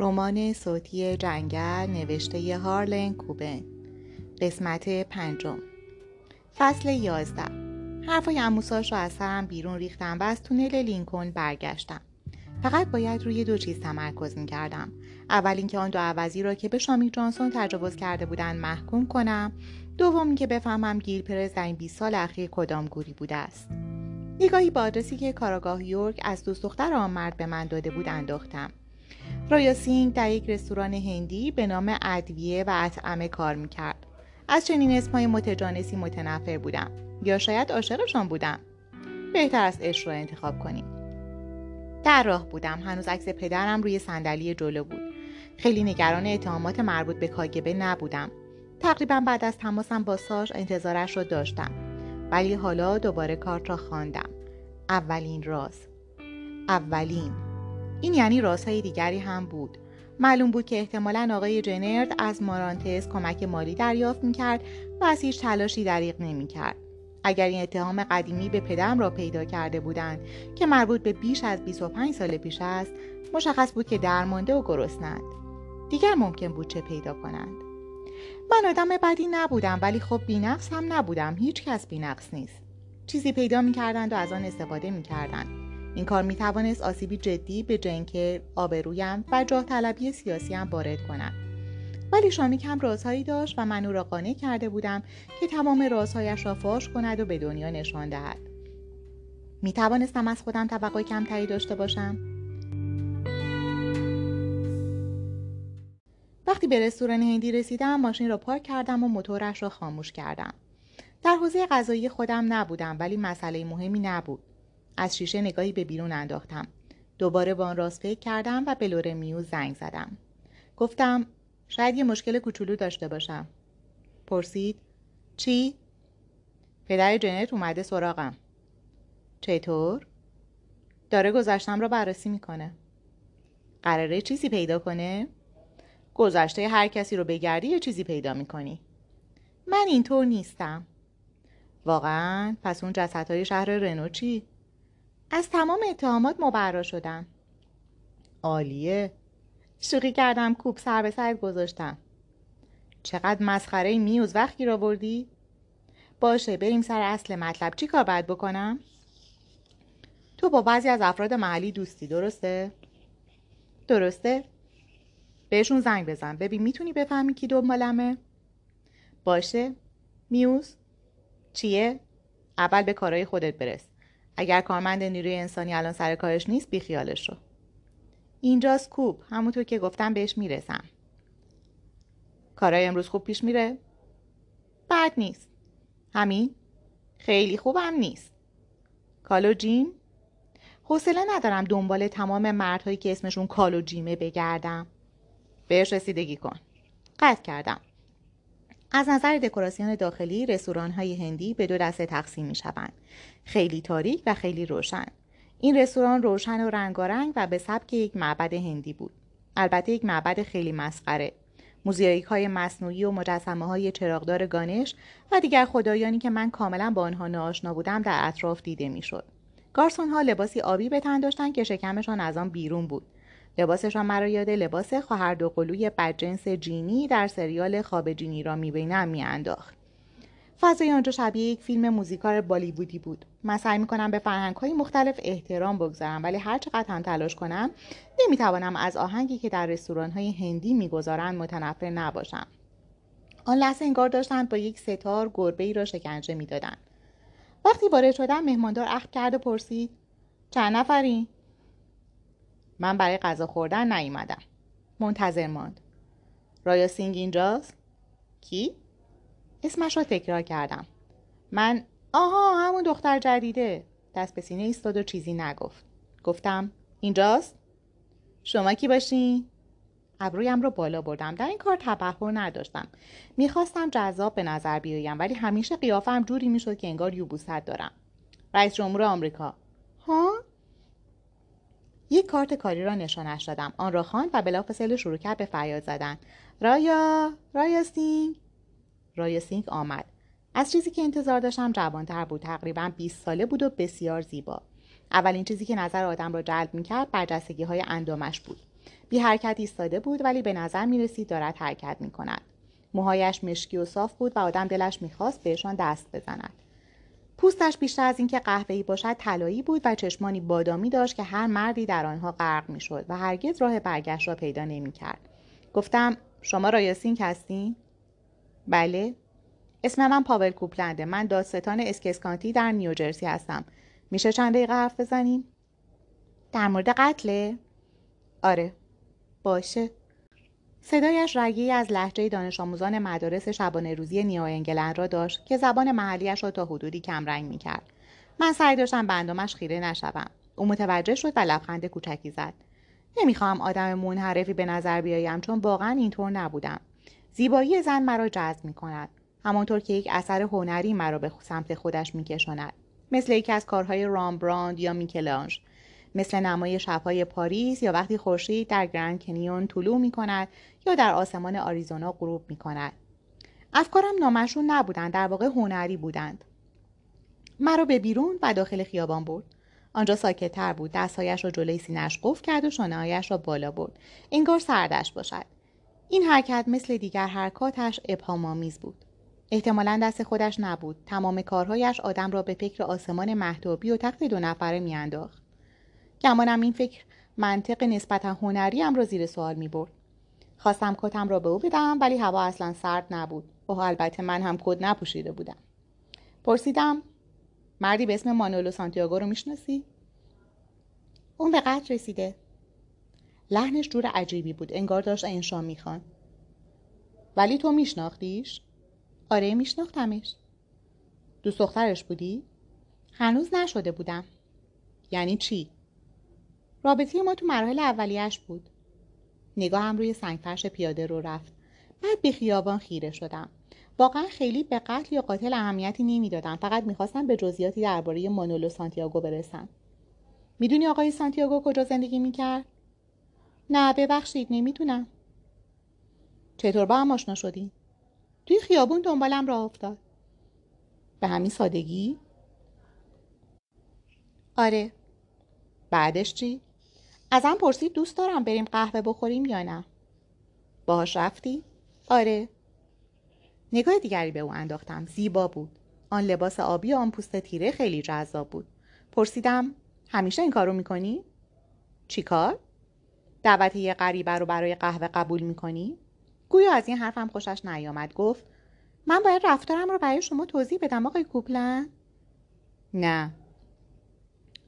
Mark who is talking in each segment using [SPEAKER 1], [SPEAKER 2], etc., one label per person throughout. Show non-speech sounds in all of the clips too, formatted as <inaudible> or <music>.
[SPEAKER 1] رمان صوتی جنگل نوشته هارلن کوبن. قسمت پنجم. فصل یازده. حرفای اموساش را از سرم بیرون ریختم و از تونل لینکن برگشتم. فقط باید روی دو چیز تمرکز می کردم. اول اینکه آن دو عوضی را که به شامی جانسون تجاوز کرده بودند محکوم کنم. دوم اینکه بفهمم گیل پرز در این 20 سال اخیر کدام گوری بوده است. نگاهی به آدرسی که کاراگاه یورک از دوست دختر آن مرد به من داده بود انداختم. رایا سینگ در یک رستوران هندی به نام ادویه و اطعمه کار می‌کرد. از چنین اسمهای متجانسی متنفر بودم. یا شاید عاشقشان بودم. بهتر است اش را انتخاب کنیم. در راه بودم. هنوز عکس پدرم روی صندلی جلو بود. خیلی نگران اتهامات مربوط به کاگبه نبودم. تقریبا بعد از تماسم با ساش انتظارش را داشتم. ولی حالا دوباره کارت را خواندم. اولین راز. اولین. این یعنی رازهای دیگری هم بود. معلوم بود که احتمالا آقای جنرد از مارانتس کمک مالی دریافت می‌کرد و از هیچ تلاشی دریغ نمی‌کرد. اگر این اتهام قدیمی به پدرم را پیدا کرده بودند که مربوط به بیش از 25 سال پیش است مشخص بود که درمانده و گرسنند. دیگر ممکن بود چه پیدا کنند. من آدم بدی نبودم ولی خب بینقص هم نبودم. هیچ کس بینقص نیست. چیزی پیدا می‌کردند و از آن استفاده می‌کردند. این کار می توانست آسیبی جدی به جنکر آبرویم و جاه طلبی سیاسی هم وارد کند. ولی شامیک هم رازهایی داشت و من او را قانع کرده بودم که تمام رازهایش را فاش کند و به دنیا نشان دهد. می توانستم از خودم توقع کمتری داشته باشم؟ وقتی به رستوران هندی رسیدم ماشین را پارک کردم و موتورش را خاموش کردم. در حوزه غذایی خودم نبودم ولی مسئله مهمی نبود. از شیشه نگاهی به بیرون انداختم. دوباره با آن راست فکر کردم و به لوره میو زنگ زدم. گفتم شاید یه مشکل کوچولو داشته باشم. پرسید چی؟ پدر جنت اومده سراغم. چطور؟ داره گذشتم را بررسی می‌کنه. قراره چیزی پیدا کنه؟ گذشته هر کسی رو بگردی یه چیزی پیدا می‌کنی. من اینطور نیستم. واقعا؟ پس اون جسدهای شهر رنو چی؟ از تمام اتهامات مبرا شدم عالیه شوخی کردم کوب سر به سرت گذاشتم چقدر مسخره میوز وقتی را بردی؟ باشه بریم سر اصل مطلب چی کار باید بکنم؟ تو با بعضی از افراد محلی دوستی درسته؟ درسته؟ بهشون زنگ بزن ببین می‌تونی بفهمی کی دنبالمه؟ باشه میوز چیه؟ اول به کارهای خودت برس اگر کارمند نیروی انسانی الان سر کارش نیست بیخیالش رو. اینجاست کوب. همونطور که گفتم بهش می‌رسم. کارای امروز خوب پیش میره. بد نیست. همین. خیلی خوبم نیست. کالو جیم. حوصله ندارم دنبال تمام مردهایی که اسمشون کالو جیمه بگردم. بهش رسیدگی کن. قطع کردم. از نظر دکوراسیون داخلی رستوران های هندی به دو دسته تقسیم می شوند. خیلی تاریک و خیلی روشن. این رستوران روشن و رنگارنگ و به سبک یک معبد هندی بود. البته یک معبد خیلی مسخره. موزیاییک های مصنوعی و مجسمه های چراغدار گانش و دیگر خدایانی که من کاملا با آنها ناآشنا بودم در اطراف دیده می‌شد. گارسون ها لباسی آبی به تن داشتند که شکمشان از آن بیرون بود. لباسشان مرا یاد لباس خواهر قلوی بدجنس جینی در سریال خواب جینی را می‌بینم میانداخت. فضای آنجا شبیه یک فیلم موزیکار بالیوودی بود. من سعی می‌کنم به فرهنگ های مختلف احترام بگذارم ولی هر چقدر هم تلاش کنم نمی‌توانم از آهنگی که در رستوران های هندی می‌گذارند متنفر نباشم. آن لحظه انگار داشتند با یک ستار گربه ای را شکنجه می‌دادند. وقتی وارد شدم مهماندار عهد کرد و پرسید چند نفری؟ من برای غذا خوردن نیومدم. منتظر ماند. رایا سینگ اینجاست؟ کی؟ اسمش را تکرار کردم. من آها همون دختر جدیده. دست به سینه ایستاد و چیزی نگفت. گفتم اینجاست؟ شما کی باشین؟ ابرویم رو بالا بردم. در این کار تبهر نداشتم. می‌خواستم جذاب به نظر بیایم ولی همیشه قیافم جوری می‌شد که انگار یبوست دارم. رئیس جمهور آمریکا. ها؟ یک کارت کاری را نشانش دادم. آن را خواند و بلافاصله شروع کرد به فریاد زدن. رایا رایا سینگ. رایا سینگ آمد. از چیزی که انتظار داشتم جوانتر بود. تقریبا 20 ساله بود و بسیار زیبا. اولین چیزی که نظر آدم را جلب می‌کرد برجستگی های اندامش بود. بی حرکت ایستاده بود ولی به نظر می رسید دارد حرکت می کند. موهایش مشکی و صاف بود و آدم دلش می‌خواست بهشان دست بزند. پوستش بیشتر از اینکه قهوه‌ای باشد طلایی بود و چشمانی بادامی داشت که هر مردی در آنها غرق می‌شد و هرگز راه برگشت را پیدا نمی‌کرد. گفتم شما رایاسینک هستین؟ بله. اسم من پاول کوپلنده. من داستان اسکسکانتی در نیوجرسی هستم. میشه چند دقیقه حرف بزنیم؟ در مورد قتله آره. باشه. صدایش رگی از لحجه دانش آموزان مدارس شبانه روزی نیو انگلند را داشت که زبان محلیش را تا حدودی کمرنگ می‌کرد. من سعی داشتم به اندامش خیره نشوم. او متوجه شد و لبخند کوچکی زد. نمی‌خواهم آدم منحرفی به نظر بیایم چون واقعا اینطور نبودم. زیبایی زن مرا جذب می‌کند. همانطور که یک اثر هنری مرا به سمت خودش میکشاند. مثل یکی از کارهای رامبراند یا میکلانج مثل نمای شبهای پاریس یا وقتی خورشید در گرند کنیون طلوع می کند یا در آسمان آریزونا غروب می کند. افکارم نامشون نبودند در واقع هنری بودند. مرا به بیرون و داخل خیابان برد. آنجا ساکتتر بود دستهایش را جلوی سینهاش قفل کرد و شانههایش را بالا برد انگار سردش باشد این حرکت مثل دیگر حرکاتش ابهامآمیز بود احتمالا دست خودش نبود تمام کارهایش آدم را به فکر آسمان محتابی و تخت دو نفره میانداخت گمانم این فکر منطق نسبتا هنریم را زیر سوال می برد. خواستم کتم را به او بدم ولی هوا اصلا سرد نبود. و البته من هم کد نپوشیده بودم. پرسیدم مردی به اسم مانولو سانتیاگو رو می‌شناسی؟ اون به قتل رسیده. لحنش جور عجیبی بود. انگار داشت انشا می‌خوان. ولی تو میشناختیش؟ آره میشناختمش. دوست دخترش بودی؟ هنوز نشده بودم. یعنی چی؟ رابطه ما تو مراحل اولیش بود. نگاهم روی سنگفرش پیاده رو رفت. بعد به خیابان خیره شدم. واقعا خیلی به قتل یا قاتل اهمیتی نمی‌دادم. فقط می‌خواستم به جزئیاتی درباره مانولو سانتیاگو برسم. می‌دونی آقای سانتیاگو کجا زندگی می‌کرد؟ نه ببخشید نمی‌دونم. چطور با هم آشنا شدی؟ توی خیابون دنبالم راه افتاد. به همین سادگی؟ آره. بعدش چی؟ ازم پرسید دوست دارم بریم قهوه بخوریم یا نه. باهاش رفتی؟ آره. نگاه دیگری به او انداختم. زیبا بود. آن لباس آبی و آن پوست تیره خیلی جذاب بود. پرسیدم همیشه این کارو می‌کنی؟ چی کار؟ دعوت یه غریبه رو برای قهوه قبول می‌کنی؟ گویا از این حرفم خوشش نیامد. گفت من باید رفتارم رو برای شما توضیح بدم آقای کوپلن. نه.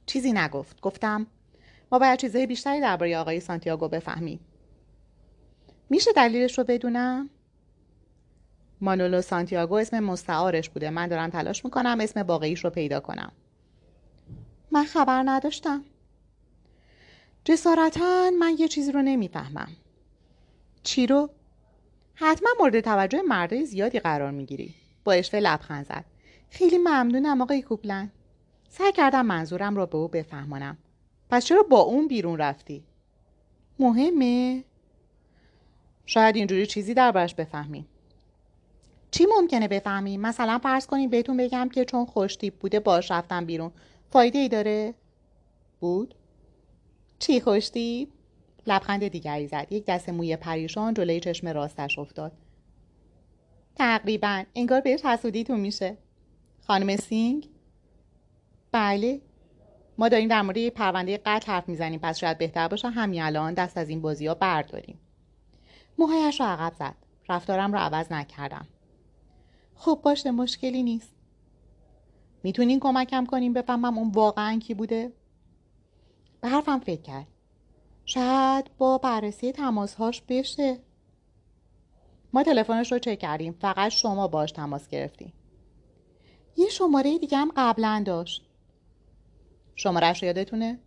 [SPEAKER 1] چیزی نگفت. گفتم ما باید چیزهای بیشتری درباره آقای سانتیاگو بفهمیم. میشه دلیلش رو بدونم؟ مانولو سانتیاگو اسم مستعارش بوده. من دارم تلاش می‌کنم اسم واقعیش رو پیدا کنم. من خبر نداشتم. جسارتا من یه چیزی رو نمی‌فهمم. چی رو؟ حتما مورد توجه مردای زیادی قرار می‌گیری. با اشوه لبخند زد. خیلی ممنونم آقای کوپلن. سعی کردم منظورم را به او بفهمانم. پس چرا با اون بیرون رفتی؟ مهمه؟ شاید اینجوری چیزی دربارش بفهمیم چی ممکنه بفهمیم؟ مثلا فرض کنیم بهتون بگم که چون خوشتیب بوده باش رفتم بیرون فایده ای داره؟ بود؟ چی خوشتیب؟ لبخند دیگری زد یک دست موی پریشان جلوی چشم راستش افتاد تقریبا انگار بهش حسودیتون میشه خانم سینگ بله ما داریم در مورد پرونده قتل حرف می‌زنیم پس شاید بهتر باشه همین الان دست از این بازی ها برداریم. موهایش رو عقب زد. رفتارم رو عوض نکردم. خب باشه مشکلی نیست. می‌تونین کمکم کنیم بفهمم اون واقعا کی بوده؟ به حرفم فکر کرد. شاید با بررسی تماسهاش بشه. ما تلفنش رو چک کردیم. فقط شما باش تماس گرفتیم یه شماره دیگه هم قبلا داشت. شمارش یادتونه؟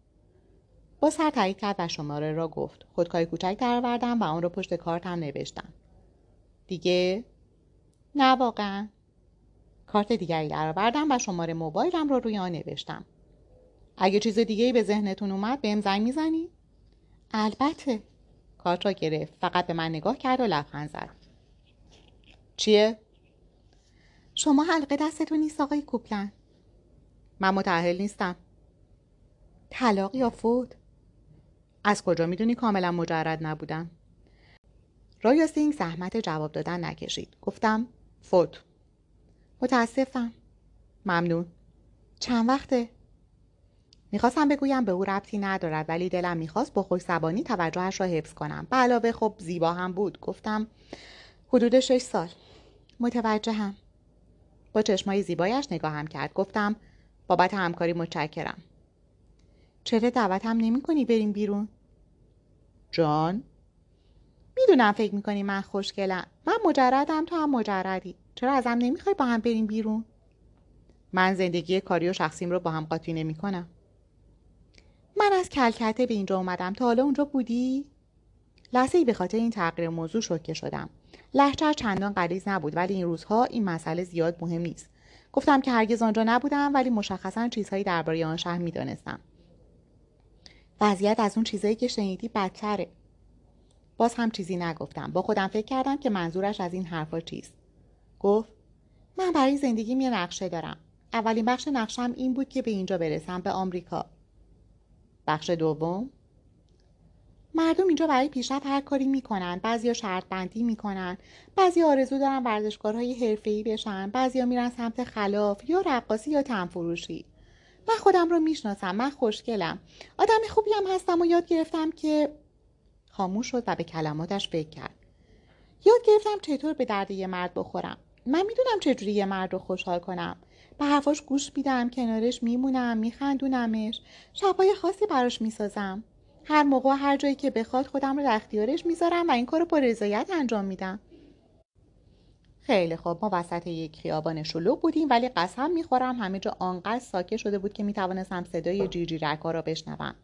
[SPEAKER 1] با سر تایید کرد و شماره را گفت. خودکاری کوچک درآوردم و آن را پشت کارت هم نوشتم. دیگه؟ نه واقعا. کارت دیگری درآوردم و شماره موبایلم را رو روی آن نوشتم. اگه چیز دیگه به ذهنتون اومد بهم زنگ می‌زنی؟ البته. کارت را گرفت. فقط به من نگاه کرد و لبخند زد. چیه؟ شما حلقه دستتون نیست آقای کوپلن من متعهل نیستم. طلاق یا فوت؟ از کجا می‌دونی کاملا مجرد نبودم رایا سینگ زحمت جواب دادن نکشید. گفتم فوت. متاسفم. ممنون. چند وقته؟ می‌خواستم بگویم به او ربطی ندارد ولی دلم می‌خواست با خوش زبانی توجهش را حفظ کنم. به علاوه خب زیبا هم بود. گفتم حدود شش سال. متوجهم. با چشمای زیبایش نگاهم کرد. گفتم بابت همکاری متشکرم. چرا دعوتم نمی کنی بریم بیرون؟ جان؟ می‌دونم فکر می‌کنی من خوشگلم من مجردم تو هم مجردی چرا ازم نمی‌خوای با هم بریم بیرون؟ من زندگی کاری و شخصیم رو با هم قاطی نمی کنم. من از کلکته به اینجا اومدم تا حالا اونجا بودی؟ لحظه ای به خاطر این تغییر موضوع شوکه شدم. لحجه چندان غلیظ نبود ولی این روزها این مسئله زیاد مهم نیست. گفتم که هرگز آنجا نبودم ولی مشخصا چیزهایی درباره آن شهر می‌دانستم. وضعیت از اون چیزایی که شنیدی بدتره. باز هم چیزی نگفتم. با خودم فکر کردم که منظورش از این حرفا چیست. گفت من برای زندگیم یه نقشه دارم. اولین بخش نقشم این بود که به اینجا برسم به آمریکا. بخش دوم مردم اینجا برای پیشرفت هر کاری می‌کنن بعضیا شرط بندی می‌کنن بعضی آرزو دارن ورزشکارهای حرفه‌ای بشن بعضیا میرن سمت خلاف یا رقاصی یا تنفروشی من خودم رو می‌شناسم من خوشگلم. آدم خوبی هم هستم و یاد گرفتم که خاموش شد و به کلماتش فکر کرد. یاد گرفتم چطور به درد یه مرد بخورم. من می‌دونم چجوری یه مرد رو خوشحال کنم. به حرفاش گوش میدم کنارش میمونم میخندونمش. شبهای خاصی براش می‌سازم. هر موقع هر جایی که بخواد خودم رو در اختیارش می‌ذارم و این کار رو با رضایت انجام میدم. خیلی خوب. ما وسط یک خیابان شلوغ بودیم ولی قسم می‌خورم همه جا آنقدر ساکت شده بود که می‌توانستم صدای جیجی رکا را بشنوم.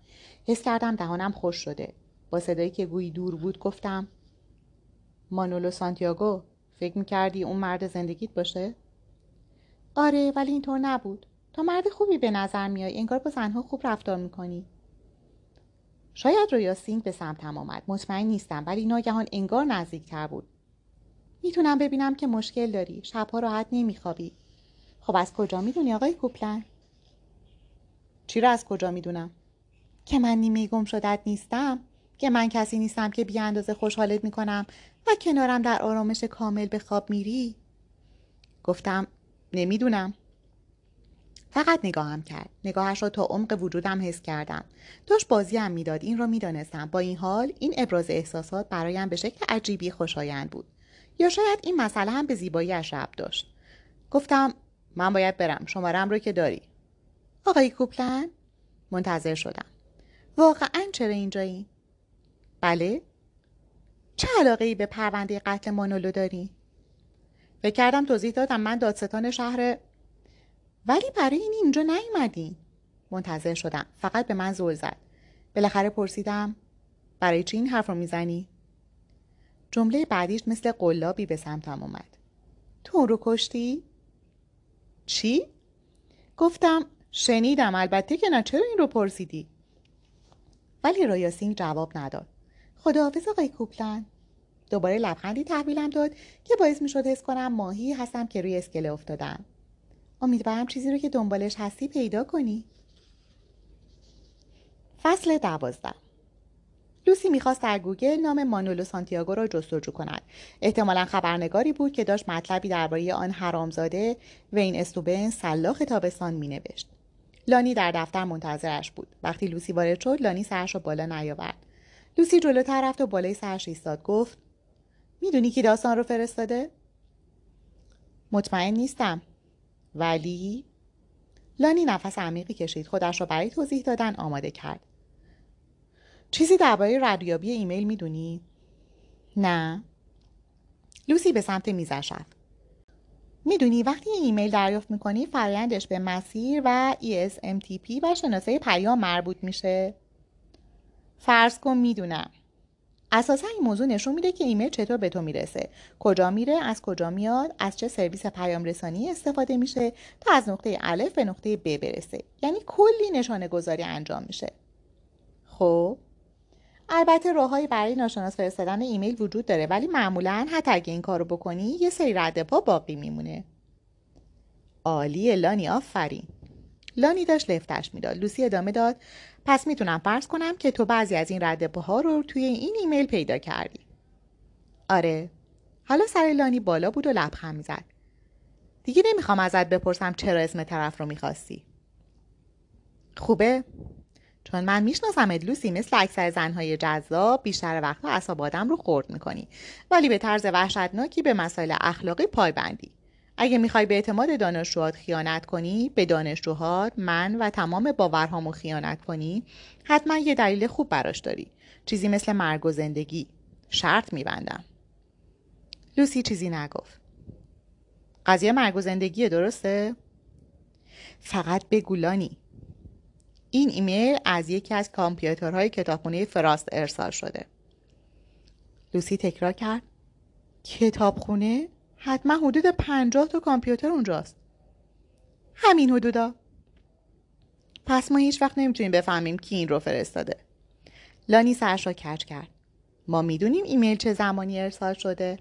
[SPEAKER 1] حس کردم دهانم خوش شده. با صدایی که گویی دور بود گفتم مانولو سانتیاگو فکر می‌کردی اون مرد زندگیت باشه؟ آره ولی اینطور نبود. تو مرد خوبی به نظر میای انگار با زنها خوب رفتار می‌کنی. شاید رویا سینگ به سمتم آمد. مطمئن نیستم ولی ناگهان انگار نزدیکتر بود. می‌تونم ببینم که مشکل داری. شبها راحت نمیخوابی. خب از کجا می‌دونی آقای کوپلن؟ چی را از کجا می‌دونم؟ که من نیمه گم شدت نیستم. که من کسی نیستم که بی اندازه خوشحالت می‌کنم و کنارم در آرامش کامل به خواب میری. گفتم نمی‌دونم. فقط نگاهم کرد. نگاهش را تا عمق وجودم حس کردم. داشت بازی هم می‌داد. این را می‌دانستم. با این حال این ابراز احساسات برایم به شکل عجیبی خوشایند بود. یا شاید این مسئله هم به زیباییش ربط داشت. گفتم من باید برم. شمارم رو که داری. آقای کوپلن منتظر شدم واقعا چرا اینجایی؟ بله. چه علاقه ای به پرونده قتل مانولو داری؟ فکر کردم توضیح دادم من دادستان شهر ولی برای این اینجا نیومدین منتظر شدم. فقط به من زل زد. بالاخره پرسیدم برای چی این حرف رو می‌زنی؟ جمله بعدیش مثل قلابی به سمتم اومد. تو اون رو کشتی؟ چی؟ گفتم شنیدم البته که نه چرا این رو پرسیدی؟ ولی رایاسینگ جواب نداد. خداحافظ آقای کوپلن دوباره لبخندی تحویلم داد که باعث می شد حس کنم ماهی هستم که روی اسکله افتادم. امیدوارم چیزی رو که دنبالش هستی پیدا کنی. فصل دوازده. لوسی می‌خواست در گوگل نام مانولو سانتیاگو را جستجو کند. احتمالا خبرنگاری بود که داشت مطلبی درباره آن حرامزاده وین استوبن سلاخ تابستان مینوشت. لانی در دفتر منتظرش بود. وقتی لوسی وارد شد لانی سرش را بالا نیاورد. لوسی جلوتر رفت و بالای سرش ایستاد گفت می‌دونی کی داستان رو فرستاده؟ مطمئن نیستم. ولی؟ لانی نفس عمیقی کشید. خودش را برای توضیح دادن آماده کرد. چیزی درباره ردیابی ایمیل می‌دونی؟ نه. لوسی به سمت میزش رفت می‌دونی وقتی ایمیل دریافت می‌کنی فرایندش به مسیر و ESMTP و شناسه پیام مربوط میشه. فرض کن می‌دونم. اساسا این موضوع نشون میده که ایمیل چطور به تو می‌رسه. کجا میره از کجا میاد از چه سرویس پیام رسانی استفاده میشه تا از نقطه الف به نقطه ب برسه. یعنی کلی نشانه گذاری انجام میشه. خب؟ البته راههایی برای ناشناس فرستادن ایمیل وجود داره ولی معمولا حتی اگه این کارو بکنی یه سری رد پا باقی میمونه. عالی لانی آفرین. لانی داشت لفتش می‌داد. لوسی ادامه داد. پس می‌تونم فرض کنم که تو بعضی از این رد ها رو توی این ایمیل پیدا کردی. آره. حالا سر لانی بالا بود و لبخند می‌زد. دیگه نمی‌خوام ازت بپرسم چرا اسم طرف رو می‌خواستی. خوبه؟ چون من می‌شناسم لوسی مثل اکثر زنهای جذاب بیشتر وقتا اصاب آدم رو خورد می‌کنی. ولی به طرز وحشتناکی به مسائل اخلاقی پایبندی اگه می‌خوای به اعتماد دانشجوهات خیانت کنی به دانشجوهات من و تمام باورهامو خیانت کنی حتما یه دلیل خوب براش داری. چیزی مثل مرگ و زندگی. شرط میبندم. لوسی چیزی نگفت. قضیه مرگ و زندگیه درسته؟ فقط به گولانی این ایمیل از یکی از کامپیوترهای کتابخونه فراست ارسال شده. لوسی تکرار کرد. کتابخونه؟ حتما حدود پنجاه تا کامپیوتر اونجاست. همین حدودا. پس ما هیچ وقت نمی‌تونیم بفهمیم کی این رو فرستاده. لانی سرش را کج کرد. ما می‌دونیم ایمیل چه زمانی ارسال شده.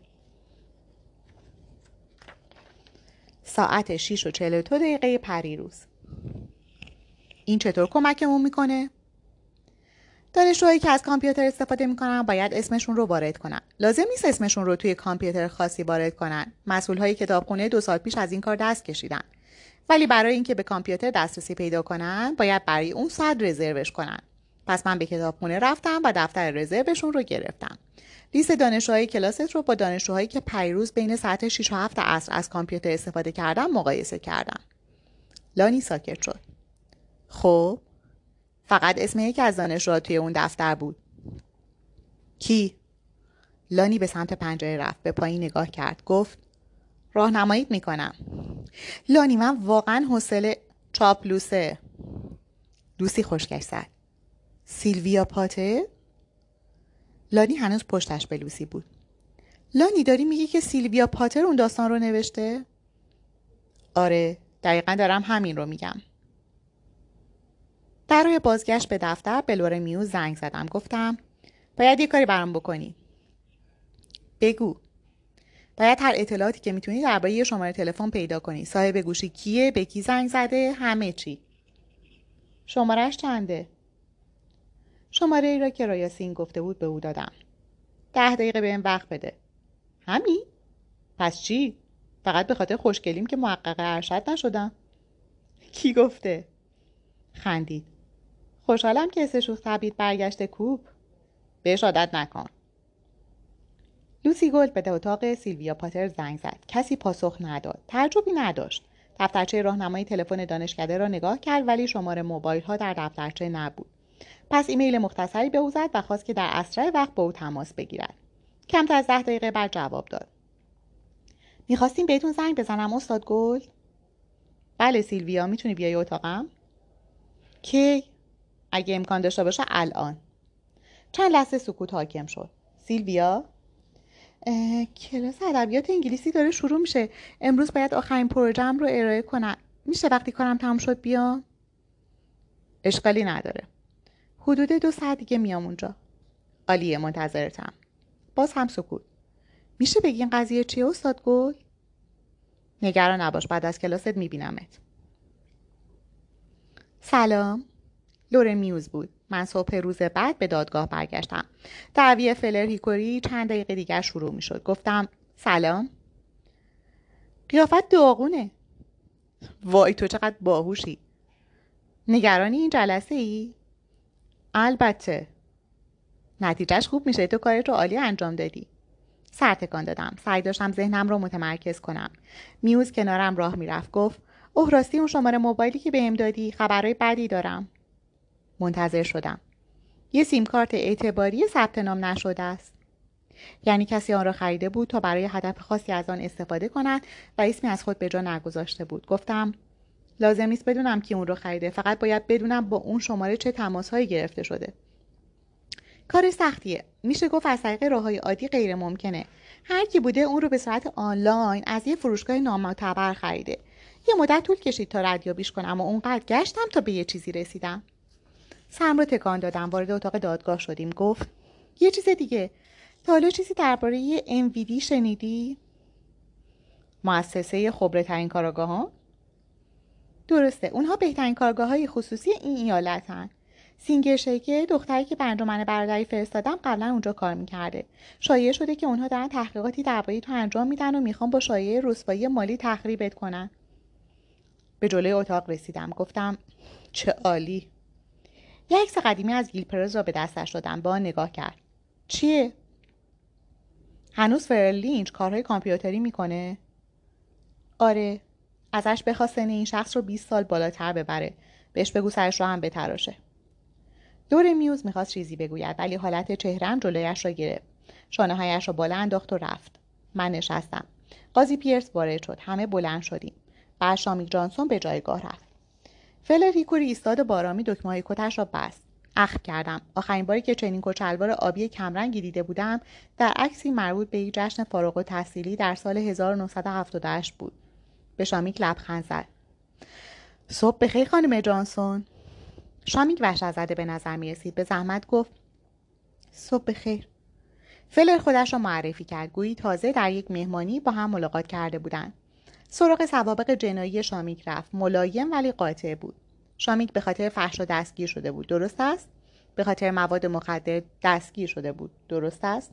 [SPEAKER 1] ساعت 6 و 42 دقیقه پریروز. این چطور کمکمون می‌کنه؟ دانشجوهایی که از کامپیوتر استفاده می‌کنن باید اسمشون رو وارد کنن. لازم نیست اسمشون رو توی کامپیوتر خاصی وارد کنن. مسئول های کتابخونه دو سال پیش از این کار دست کشیدن. ولی برای اینکه به کامپیوتر دسترسی پیدا کنن باید برای اون ساعت رزروش کنن. پس من به کتابخونه رفتم و دفتر رزروشون رو گرفتم. لیست دانشجوهای کلاست رو با دانشجوهایی که پیروز بین ساعت 6 و 7 عصر از کامپیوتر استفاده کردن مقایسه کردم. لانی ساکت شد. خب فقط اسم یکی از دانشجوها توی اون دفتر بود. کی؟ لانی به سمت پنجره رفت به پایین نگاه کرد گفت راهنماییت می‌کنم. لانی من واقعا حوصله چاپلوسه. لوسی خوشگش زد. سیلویا پاتر؟ لانی هنوز پشتش به لوسی بود. لانی داری میگی که سیلویا پاتر اون داستان رو نوشته؟ آره دقیقا دارم همین رو میگم. در بازگشت به دفتر به لور میو زنگ زدم. گفتم باید یه کاری برام بکنی. بگو. باید هر اطلاعاتی که می‌تونی درباره یه شماره تلفن پیدا کنی. صاحب گوشی کیه؟ به کی زنگ زده؟ همه چی. شمارش چنده؟ شماره ای را که رایاسین گفته بود به او دادم. ده دقیقه به این وقت بده. همین؟ پس چی؟ فقط به خاطر خوشگلیم که محقق ارشد نشدم. کی گفته؟ خندید. خوشحالم که حس شوخ طبعیت برگشته کوپ. بهش عادت نکن. لوسی گلد به اتاق سیلویا پاتر زنگ زد. کسی پاسخ نداد. تعجبی نداشت. دفترچه راهنمای تلفن دانشکده را نگاه کرد ولی شماره موبایل ها در دفترچه نبود. پس ایمیل مختصری به او زد و خواست که در اسرع وقت با او تماس بگیرد. کمتر از ده دقیقه بعد جواب داد. می‌خواستیم بهتون زنگ بزنم استاد گل؟ بله سیلویا می‌تونی بیای اتاقم؟ کی؟ اگه امکان داشته باشه الان. چند لحظه سکوت حاکم شد. سیلویا؟ کلاس ادبیات انگلیسی داره شروع میشه. امروز باید آخرین پروژم رو ارائه کنم. میشه وقتی کارم تمام شد بیام اشکالی نداره. حدود دو ساعت دیگه میام اونجا. عالیه منتظرتم. باز هم سکوت. میشه بگی این قضیه چیه استاد گل؟ نگران نباش بعد از کلاست میبینمت. سلام. لور میوز بود. من صبح روز بعد به دادگاه برگشتم. دعوی فلر هیکوری چند دقیقه دیگر شروع می شد گفتم سلام. قیافت داغونه وای تو چقدر باهوشی. نگرانی این جلسه ای؟ البته. نتیجهش خوب میشه. تو کارت رو عالی انجام دادی. سر تکان دادم. سعی داشتم ذهنم رو متمرکز کنم. میوز کنارم راه می‌رفت. گفت اوه راستی اون شماره موبایلی که بهم دادی خبرهای بدی دارم. منتظر شدم. یه سیم کارت اعتباری ثبت نام نشده است. یعنی کسی آن را خریده بود تا برای هدف خاصی از آن استفاده کند و اسمی از خود به جا نگذاشته بود. گفتم لازم نیست بدونم کی اون رو خریده. فقط باید بدونم با اون شماره چه تماسهایی گرفته شده. کار سختیه. میشه گفت از طریق راههای عادی غیر ممکنه. هر کی بوده اون رو به صورت آنلاین از یه فروشگاه نامعتبر خریده. یه مدت طول کشید تا ردیابیش کنم و اونقدر گشتم تا به یه چیزی رسیدم. سرم رو تکان دادم وارد اتاق دادگاه شدیم. گفت یه چیز دیگه. تا حالا چیزی درباره MVD شنیدی؟ مؤسسه خبره ترین کاراگاه ها؟ درسته. اونها بهترین کارگاه های خصوصی این ایالتن. سینگر شیکه دختری که به انجمن برادری فرستادم قبلا اونجا کار می‌کرده. شایعه شده که اونها دارن تحقیقاتی درباره تو انجام میدن و می‌خوان با شایعه رسوایی مالی تخریبت کنن. به جلوی اتاق رسیدم. گفتم چه عالی. یه عکس قدیمی از گیلپرز را به دستش دادم. با نگاه کرد. چیه؟ هنوز فرلینچ کارهای کامپیوتری می‌کنه؟ آره. ازش بخواست سن این شخص رو 20 سال بالاتر ببره. بهش بگو سرش رو هم بتراشه. دور میوز می‌خواست چیزی بگوید ولی حالت چهرم جلویش را گرفت. شانههایش را بالا انداخت و رفت. من نشستم. قاضی پیرس وارد شد. همه بلند شدیم. بعد شامیک جانسون به جایگاه رفت. فلر هیکوری ایستاد بارامی دکمه کتش را بست. اخ کردم. آخرین باری که چنین کچلوار آبی کمرنگی دیده بودم در عکسی مربوط به یک جشن فارغ و تحصیلی در سال 1978 بود. به شامیک لبخند زد. صبح بخیر خانم جانسون. شامیک وحشت زده به نظر می رسید. به زحمت گفت صبح بخیر فلر خودش را معرفی کرد. گویی تازه در یک مهمانی با هم ملاقات کرده بودند. سراغ سوابق جنایی شامیک رفت. ملایم ولی قاطع بود. شامیک به خاطر فحش دستگیر شده بود. درست است؟ به خاطر مواد مخدر دستگیر شده بود. درست است؟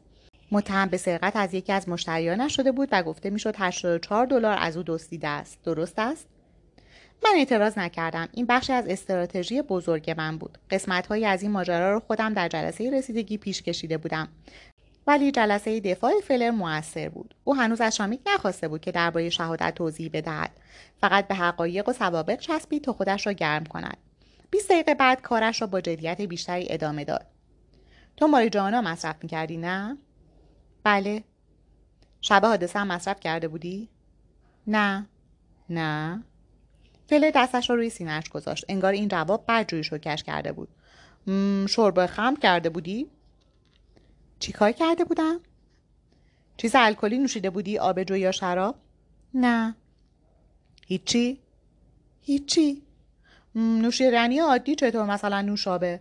[SPEAKER 1] متهم به سرقت از یکی از مشتریانش شده بود و گفته می‌شد 84 دلار از او دزدیده است. درست است؟ من اعتراض نکردم. این بخشی از استراتژی بزرگ من بود. قسمت از این ماجرا رو خودم در جلسه رسیدگی پیش کشیده بودم. ولی جلسه دفاع فلر موثر بود. او هنوز از شامیک نخواسته بود که درباره شهادت توضیح بدهد. فقط به حقایق و سوابق چسبید تا خودش را گرم کند. 20 دقیقه بعد کارش را با جدیت بیشتری ادامه داد. تو ماری جانا مصرف می‌کردی نه؟ بله. شب حادثه هم مصرف کرده بودی؟ نه. نه. فله دستش را روی سینهش گذاشت. انگار این جواب بدجوری شکش کرده بود. شربه خم کرده بودی؟ چیکار کرده بودم؟ چیز الکلی نوشیده بودی؟ آبجو یا شراب؟ نه. هیچی؟ هیچی. نوشیدنی عادی چطور مثلا نوشابه؟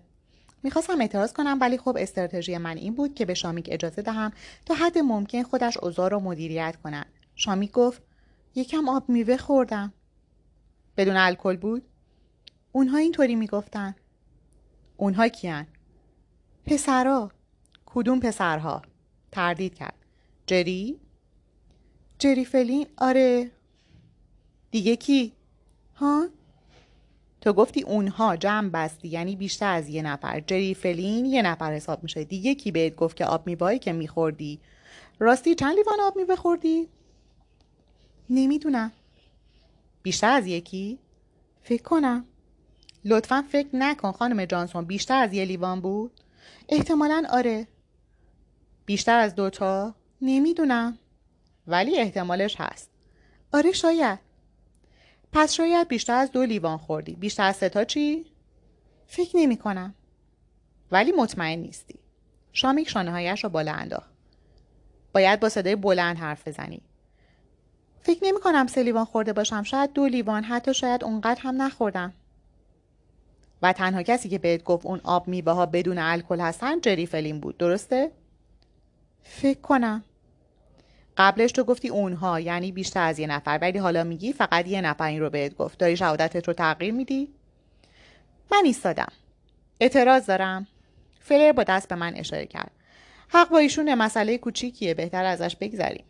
[SPEAKER 1] می‌خواستم اعتراض کنم ولی خب استراتژی من این بود که به شامیک اجازه دهم تا حد ممکن خودش اوضاع رو مدیریت کند. شامیک گفت یکم آب میوه خوردم. بدون الکل بود؟ اونها اینطوری می‌گفتن. اونها کیان؟ پسرا. کدوم پسرها؟ تردید کرد. جری؟ جری فلین؟ آره. دیگه کی؟ ها؟ تو گفتی اونها جمع بستی یعنی بیشتر از یه نفر. جری فلین یه نفر حساب میشه. دیگه کی بهت گفت که آب میبایی که میخوردی؟ راستی چند لیوان آب میوه خوردی نمی‌دونم. بیشتر از یکی فکر کنم. لطفا فکر نکن خانم جانسون بیشتر از یه لیوان بود؟ احتمالا آره. بیشتر از دوتا نمی‌دونم. ولی احتمالش هست. آره شاید. پس شاید بیشتر از دو لیوان خوردی. بیشتر از ستا چی؟ فکر نمی کنم ولی مطمئن نیستی. شامیک شانه هایش را بالا انداخت. باید با صدای بلند حرف بزنی. فکر نمی کنم سه لیوان خورده باشم. شاید دو لیوان. حتی شاید اونقدر هم نخوردم. و تنها کسی که بهت گفت اون آب میوه ها بدون الکل هستن جری فلین بود. درسته؟ فکر کنم. قبلش تو گفتی اونها یعنی بیشتر از یه نفر. ولی حالا میگی فقط یه نفر این رو بهت گفت. داری شهادتت رو تغییر میدی؟ من ایستادم. اعتراض دارم. فلر با دست به من اشاره کرد. حق با ایشون مسئله کوچیکیه. بهتر ازش بگذریم.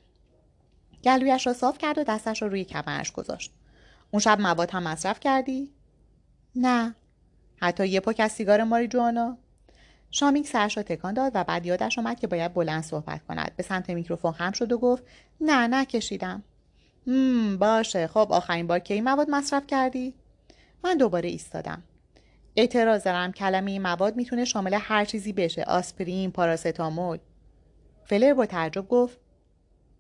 [SPEAKER 1] گلویش را صاف کرد و دستش را روی کمرش گذاشت. اون شب مواد هم مصرف کردی؟ نه. حتی یه پاک از سیگار ماری جوانا شامیک سرش را تکان داد و بعد یادش آمد که باید بلند صحبت کند. به سمت میکروفون خم شد و گفت نه نکشیدم باشه. خب آخرین بار کی مواد مصرف کردی؟ من دوباره ایستادم. اعتراض دارم. کلمه مواد می‌تونه شامل هر چیزی بشه. آسپرین پاراستامول فلر با تعجب گفت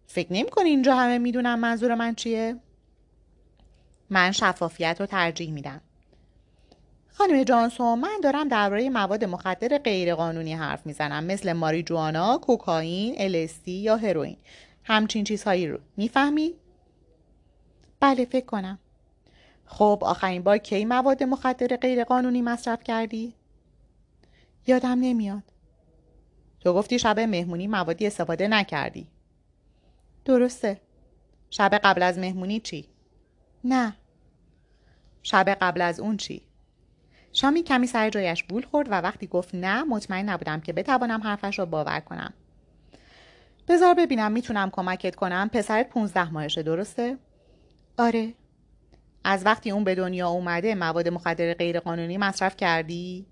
[SPEAKER 1] فکر نمی کنی اینجا همه می‌دونم منظور من چیه؟ من شفافیت رو ترجیح میدم. خانم جانسون من دارم درباره مواد مخدر غیرقانونی حرف می‌زنم مثل ماری جوانا، کوکائین، الستی یا هروئین. همچین چیزهایی رو می‌فهمی؟ بله فکر کنم. خب آخرین بار کی مواد مخدر غیرقانونی مصرف کردی؟ یادم نمیاد. تو گفتی شب مهمونی موادی استفاده نکردی. درسته. شب قبل از مهمونی چی؟ نه. شب قبل از اون چی شامی کمی سر جایش بول خورد و وقتی گفت نه مطمئن نبودم که بتوانم حرفش را باور کنم. بذار ببینم می‌تونم کمکت کنم. پسرت پونزده ماهشه درسته؟ آره. از وقتی اون به دنیا اومده مواد مخدر غیرقانونی مصرف کردی؟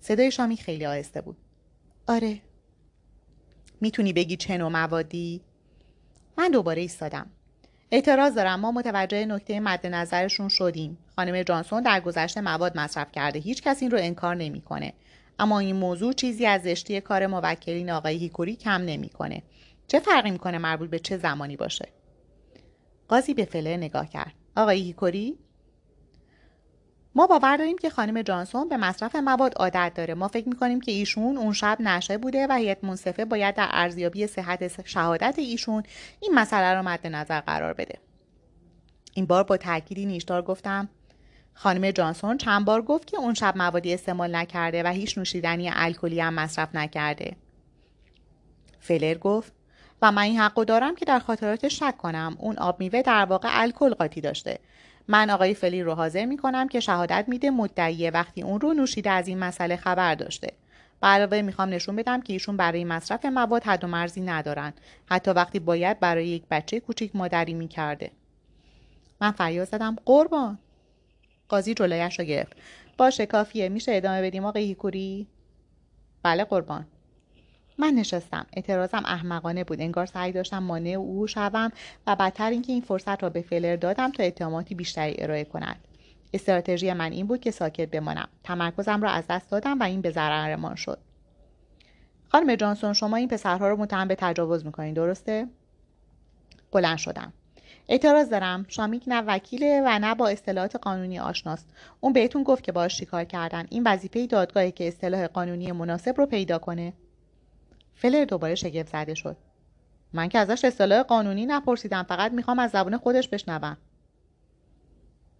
[SPEAKER 1] صدای شامی خیلی آهسته بود. آره. می‌تونی بگی چه نوع موادی؟ من دوباره ایستادم. اعتراض دارم ما متوجه نکته مد نظرشون شدیم. خانم جانسون در گذشته مواد مصرف کرده. هیچ کس این رو انکار نمی‌کنه. اما این موضوع چیزی از زشتی کار موکلین آقای هیکوری کم نمی‌کنه. چه فرقی می‌کنه مربوط به چه زمانی باشه؟ قاضی به فلر نگاه کرد. آقای هیکوری؟ ما باور داریم که خانم جانسون به مصرف مواد عادت داره. ما فکر می‌کنیم که ایشون اون شب نشه بوده و هیئت منصفه باید در ارزیابی صحت شهادت ایشون این مسئله رو مد نظر قرار بده. این بار با تأکیدی نیشدار گفتم خانم جانسون چند بار گفت که اون شب موادی استعمال نکرده و هیچ نوشیدنی الکلی هم مصرف نکرده. فلر گفت و من این حقو دارم که در خاطراتش شک کنم. اون آب میوه در واقع الکل قاطی داشته. من آقای فلی رو حاضر می کنم که شهادت میده مدعیه وقتی اون رو نوشیده از این مسئله خبر داشته. علاوه می‌خوام نشون بدم که ایشون برای مصرف مواد حد و مرزی ندارن. حتی وقتی باید برای یک بچه کوچیک مادری می‌کرده. من فریاد زدم قربان. قاضی جلویش رو گرفت. باشه کافیه. میشه ادامه بدیم آقای هیکوری؟ بله قربان. من نشستم. اعتراضم احمقانه بود. انگار سعی داشتم مانع او شوم و بدتر اینکه این فرصت را به فلر دادم تا اتهاماتی بیشتری ارائه کند. استراتژی من این بود که ساکت بمانم. تمرکزم را از دست دادم و این به ضررمان شد. خانم جانسون شما این پسرها رو متهم به تجاوز می‌کنین. درسته؟ بلند شدم. اعتراض دارم. شامیک نه وکیله و نه با اصطلاحات قانونی آشناست. اون بهتون گفت که باش چیکار کردن. این وظیفه دادگاهی که اصطلاح قانونی مناسب رو پیدا کنه. فلر دوباره شگفت زده شد. من که ازش اصطلاح قانونی نپرسیدم. فقط می‌خوام از زبان خودش بشنوم.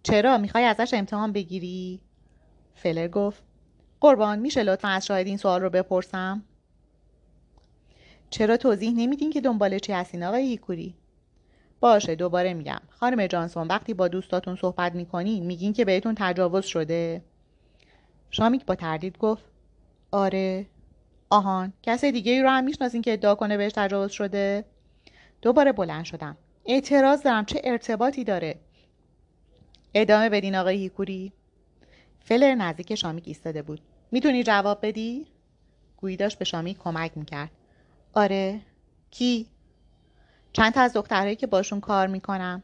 [SPEAKER 1] چرا؟ می‌خوای ازش امتحان بگیری؟ فلر گفت. قربان میشه لطفا از شاهد این سوال رو بپرسم؟ چرا توضیح نمیدین که دنبال چی هستین آقای هیکوری؟ باشه دوباره میگم. خانم جانسون وقتی با دوستاتون صحبت می‌کنین میگین که بهتون تجاوز شده؟ شامیک با تردید گفت آره. آهان کسی دیگه ای رو هم می‌شناسین که ادعا کنه بهش تجاوز شده؟ دوباره بلند شدم. اعتراض دارم چه ارتباطی داره؟ ادامه بدین آقای هیکوری. فلر نزدیک شامیک ایستاده بود. می‌تونی جواب بدی؟ گویی داشت به شامیک کمک می‌کرد. آره. کی؟ چند تا از دخترهایی که باشون کار می‌کنم.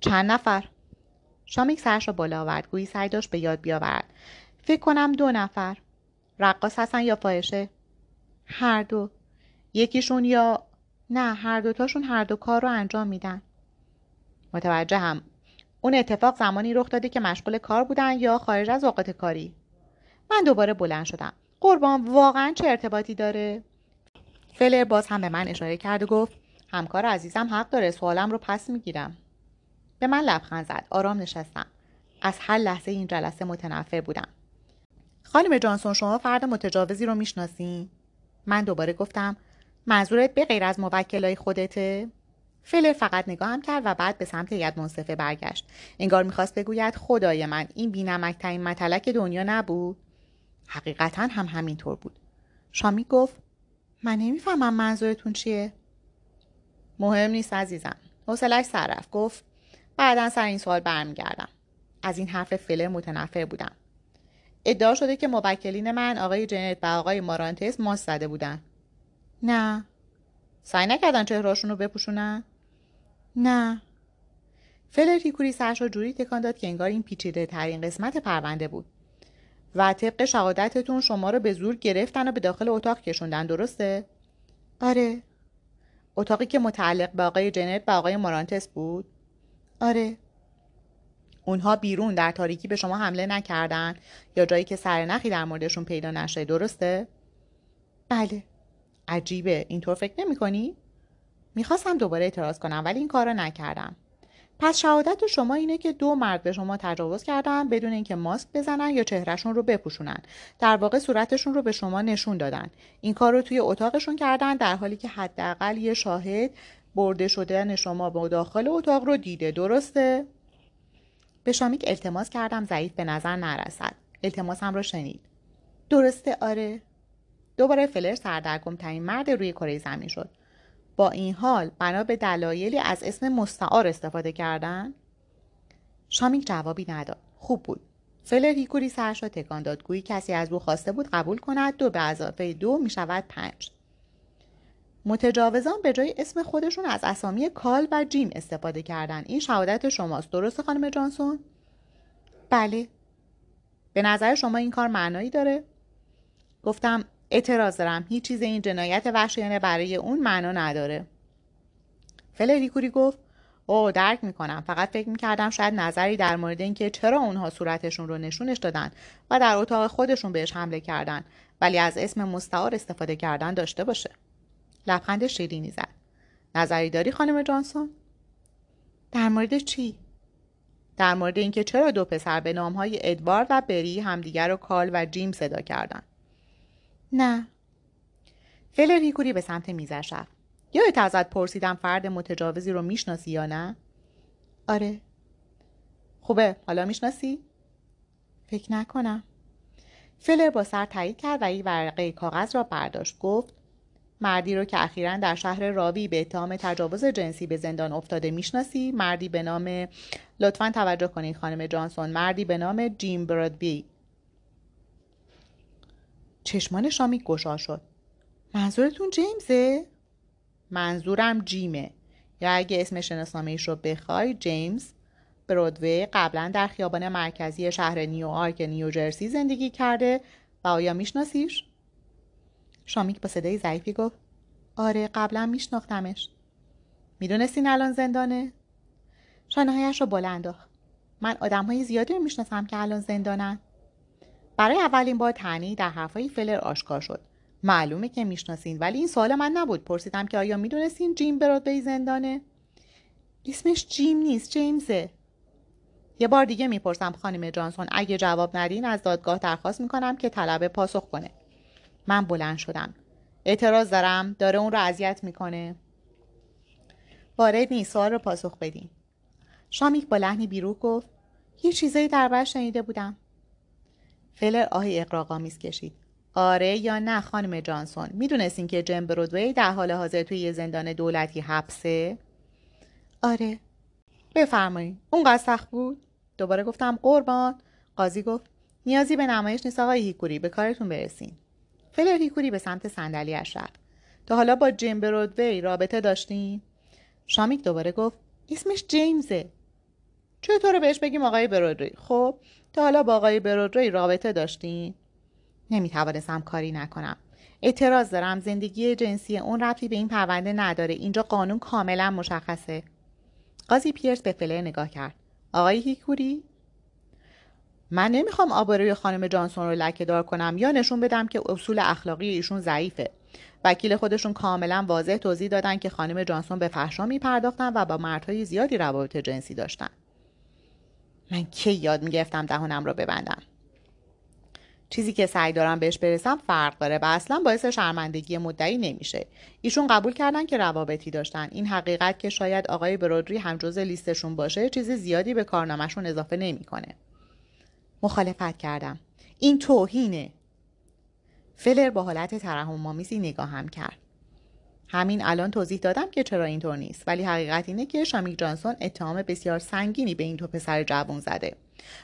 [SPEAKER 1] چند نفر. شامیک سرش را بالا آورد. گویی سعی داشت به یاد بیاورد. فکر کنم دو نفر. رقاص هستن یا فاحشه؟ هر دو. یکیشون یا نه هر دوتاشون هر دو کار رو انجام میدن. متوجه هم اون اتفاق زمانی رخ داده که مشغول کار بودن یا خارج از اوقات کاری. من دوباره بلند شدم. قربان واقعا چه ارتباطی داره؟ فلر باز هم به من اشاره کرد و گفت همکار عزیزم حق داره سوالم رو پس می‌گیرم. به من لبخند زد. آرام نشستم. از هر لحظه این جلسه متنفر بودم. خانم جانسون شما فرد متجاوزی رو می‌شناسین من دوباره گفتم منظورت به غیر از موکلای خودته فلر فقط نگاهم کرد و بعد به سمت ید منصفه برگشت. انگار می‌خواست بگوید خدای من این بینمکترین مطلق دنیا نبود. حقیقتا هم همینطور بود. شامی گفت من نمی‌فهمم منظورتون چیه. مهم نیست عزیزم. حوصلش سر رفت. گفت بعدا سر این سوال برمیگردم. از این حرف فلر متنفر بودم. ادعا شده که موکلین من آقای جنت و آقای مارانتس ماست زده بودن. نه. سعی نکردن چهرهاشون رو بپوشونن؟ نه. فلر هیکوری سرش رو جوری تکان داد که انگار این پیچیده ترین قسمت پرونده بود. و طبق شهادتتون شما رو به زور گرفتن و به داخل اتاق کشوندن. درسته؟ آره. اتاقی که متعلق به آقای جنت و آقای مارانتس بود؟ آره اونها بیرون در تاریکی به شما حمله نکردن یا جایی که سرنخی در موردشون پیدا نشه درسته؟ بله عجیبه اینطور فکر نمی کنی؟ می‌خواستم دوباره اعتراض کنم ولی این کار را نکردم پس شهادت شما اینه که دو مرد به شما تجاوز کردن بدون اینکه ماسک بزنن یا چهرهشون رو بپوشونن. در واقع صورتشون رو به شما نشون دادن. این کار رو توی اتاقشون کردن در حالی که حداقل یه شاهد برده شدن شما به داخل اتاق رو دیده. درسته؟ به شامیک التماس کردم ضعیف به نظر نرسد. التماسم را شنید. درسته؟ آره. دوباره فلر سردرگم ترین مرد روی کره زمین شد. با این حال بنا به دلایلی از اسم مستعار استفاده کردن؟ شامیک جوابی نداد. خوب بود. فلر هیکوری سرش را تکان داد. گویی کسی از او خواسته بود قبول کند. دو به اضافه دو می شود پنج. متجاوزان به جای اسم خودشون از اسامی کال و جیم استفاده کردن. این شهادت شماست. درست خانم جانسون؟ بله. به نظر شما این کار معنایی داره؟ گفتم اعتراض دارم. هیچ چیز این جنایت وحشیانه برای اون معنا نداره. فلریکوری گفت او درک می‌کنم. فقط فکر می‌کردم شاید نظری در مورد اینکه چرا اونها صورتشون رو نشونش دادن و در اتاق خودشون بهش حمله کردن ولی از اسم مستعار استفاده کردن داشته باشه. لبخند شیرینی زد. نظری داری خانم جانسون؟ در مورد چی؟ در مورد اینکه چرا دو پسر به نامهای ادوارد و بری همدیگر رو کال و جیم صدا کردن. نه. فلر هیکوری به سمت میزش رفت یادت ازت پرسیدم فرد متجاوزی رو می‌شناسی یا نه؟ آره. خوبه. حالا می‌شناسی؟ فکر نکنم. فلر با سر تایید کرد و یک ورقه کاغذ را برداشت. گفت مردی رو که اخیرا در شهر راوی به اتهام تجاوز جنسی به زندان افتاده می‌شناسی؟ مردی به نام لطفا توجه کنید خانم جانسون مردی به نام جیم برادبی چشمان شامی گشا شد. منظورتون جیمزه؟ منظورم جیمه. یا اگه اسم شناسنامه ایش رو بخوای جیمز. برودوی قبلا در خیابان مرکزی شهر نیویورک نیوجرسی زندگی کرده. و آیا میشناسیش؟ شامیک با صدای ضعیفی گفت آره قبلا میشناختمش. می‌دونستین الان زندانه؟ شانههایش رو بلند من آدم های زیادی رو می‌شناسم که الان زندانن. برای اولین بار تنی در حرفهای فلر آشکار شد. معلومه که می‌شناسین ولی این سوال من نبود. پرسیدم که آیا می‌دونستین جیم برادوی زندانه؟ اسمش جیم نیست جیمزه. یه بار دیگه می‌پرسم خانم جانسون اگه جواب ندین از دادگاه درخواست می‌کنم که طلب پاسخ کنه. من بلند شدم. اعتراض دارم داره اون رو اذیت می‌کنه. وارد نیست سوال رو پاسخ بدین. شامیک با لحنی بیرو گفت یه چیزایی در شنیده بودم. فلر آهی اقراقامیز کشید. آره یا نه خانم جانسون می‌دونستین که جم برودوی در حال حاضر توی یه زندان دولتی حبسه؟ آره. بفرمایید اون سخت بود؟ دوباره گفتم قربان. قاضی گفت نیازی به نمایش نیست آقای هیکوری به کارتون برسین. فلر هیکوری به سمت صندلیاش رفت. تا حالا با جیم برودوی رابطه داشتین؟ شامیک دوباره گفت اسمش جیمزه. چطور بهش بگیم آقای برودوی؟ خب تا حالا با آقای برودوی رابطه داشتین؟ نمی‌توانستم کاری نکنم. اعتراض دارم زندگی جنسی اون ربطی به این پرونده نداره. اینجا قانون کاملا مشخصه. قاضی پیرس به فلر نگاه کرد. آقای هیکوری؟ من نمی‌خوام آبروی خانم جانسون رو لکه دار کنم یا نشون بدم که اصول اخلاقی ایشون ضعیفه. وکیل خودشون کاملا واضح توضیح دادن که خانم جانسون به فحشا میپرداختن و با مردهای زیادی روابط جنسی داشتن. من کی یاد می‌گرفتم دهانم رو ببندم. چیزی که سعی دارم بهش برسم فرق داره و اصلا باعث شرمندگی مدعی نمیشه. ایشون قبول کردن که روابطی داشتن. این حقیقت که شاید آقای برودری هم جز لیستشون باشه چیزی زیادی به کارنامهشون اضافه نمی‌کنه. مخالفت کردم. این توهینه. فلر با حالت ترحم آمیزی نگاهم کرد. همین الان توضیح دادم که چرا اینطور نیست ولی حقیقت اینه که شامیک جانسون اتهام بسیار سنگینی به این تو پسر جوان زده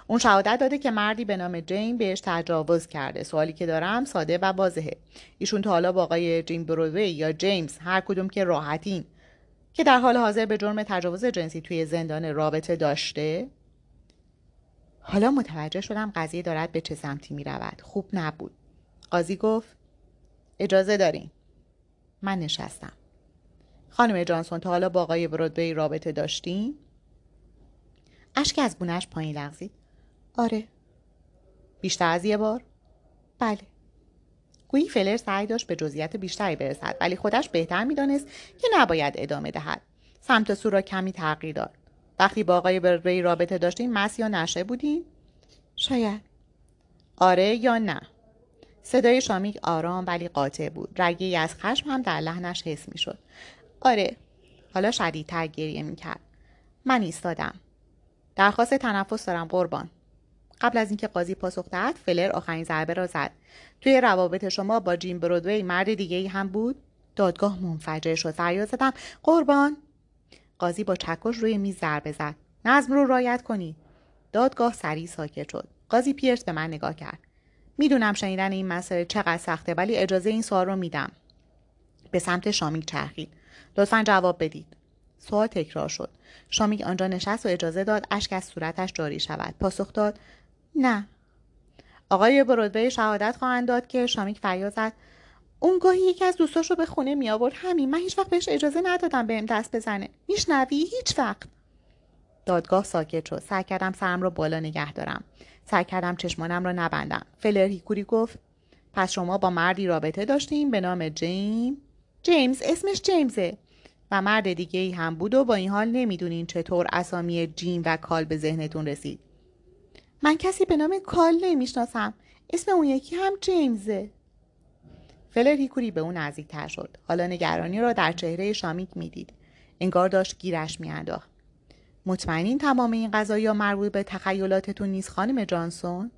[SPEAKER 1] اون شهادت داده که مردی به نام جین بهش تجاوز کرده سوالی که دارم ساده و واضحه ایشون تا حالا با آقای جیم برودوی یا جیمز هر کدوم که راحتین که در حال حاضر به جرم تجاوز جنسی توی زندان رابطه داشته حالا متوجه شدم قضیه دارد به چه سمتی می رود. خوب نبود. قاضی گفت اجازه دارین. من نشستم. خانم جانسون تا حالا با آقای برودوی رابطه داشتین؟ اشک از بونش پایین لغزید. آره. بیشتر از یه بار؟ بله. گویی فلر سعی داشت به جزئیات بیشتری برسد ولی خودش بهتر می‌دانست که نباید ادامه دهد. سمت سو را کمی تغییر داد. وقتی با آقای برودوی رابطه داشتین مس یا نشه بودین؟ شاید. آره یا نه؟ صدای شامیک آرام ولی قاطع بود. رگی از خشم هم در لحنش حس می شد. آره. حالا شدیدتر گریه می کرد. من ایستادم. درخواست تنفس دارم قربان قبل از اینکه قاضی پاسخ دهد فلر آخرین ضربه را زد توی روابط شما با جیم برودوی مرد دیگه ای هم بود دادگاه منفجر شد فریاد زدم قربان قاضی با چکش روی میز ضربه زد نظم رو رایت کنی دادگاه سریع ساکت شد قاضی پیرس به من نگاه کرد می‌دونم شنیدن این مسئله چقدر سخته ولی اجازه این سوال رو میدم. به سمت شامیک چرخید. لطفا جواب بدید. سوال تکرار شد. شامیک آنجا نشست و اجازه داد اشک از صورتش جاری شود. پاسخ داد نه. آقای برودوی شهادت خواهند داد که شامیک فریاد زد. اون گاهی یکی از دوستاش رو به خونه می آورد همین. من هیچ وقت بهش اجازه ندادم بهم دست بزنه. میشنوی؟ هیچ وقت دادگاه ساکت شد. سعی کردم سرم رو بالا نگه دارم. سعی کردم چشمانم را نبندم. فلر هیکوری گفت پس شما با مردی رابطه داشتیم به نام جیم؟ جیمز اسمش جیمزه. و مرد دیگه ای هم بود و با این حال نمی‌دونین چطور اسامی جیم و کال به ذهنتون رسید. من کسی به نام کال نمی‌شناسم. اسم اون یکی هم جیمزه. فلر هیکوری به اون نزدیکتر شد. حالا نگرانی را در چهره شامیک می‌دید. انگار داشت گیرش میانداخت. مطمئنین تمام این قضایی مربوط به تخیلاتتون نیست خانم جانسون؟